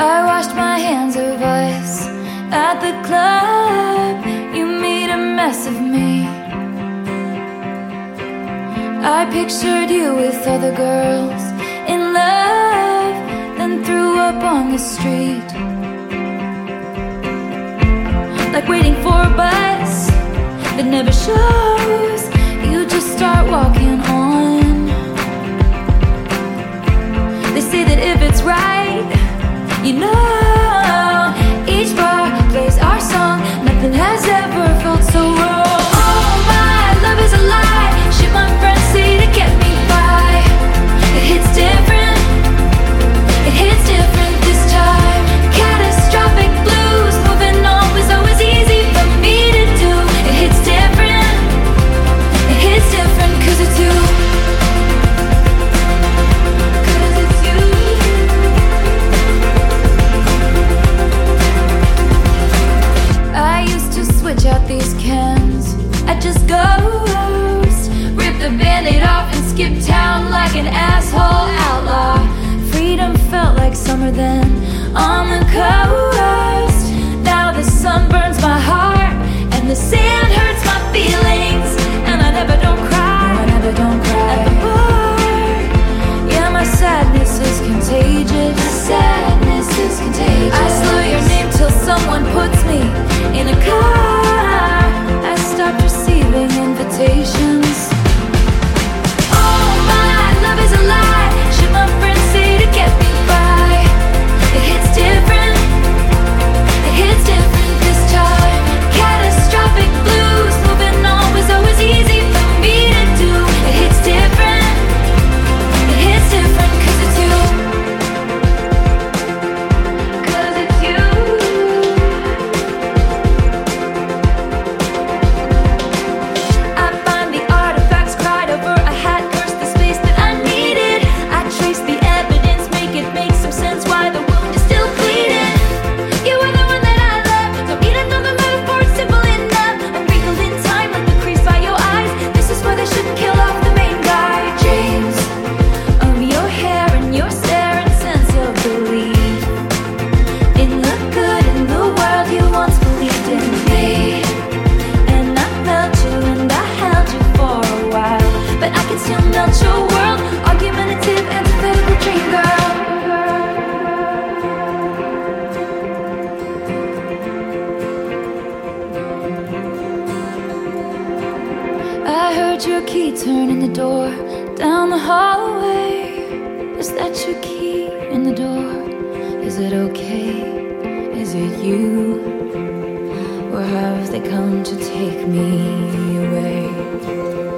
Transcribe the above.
I washed my hands of us at the club. You made a mess of me. I pictured you with other girls in love, then threw up on the street. Like waiting for a bus that never shows, you just start walking on. They say that if it's right, it off and skip town like an asshole outlaw. Freedom felt like summer then. turning the door down the hallway. Is that your key in the door? Is it okay? Is it you? Or have they come to take me away?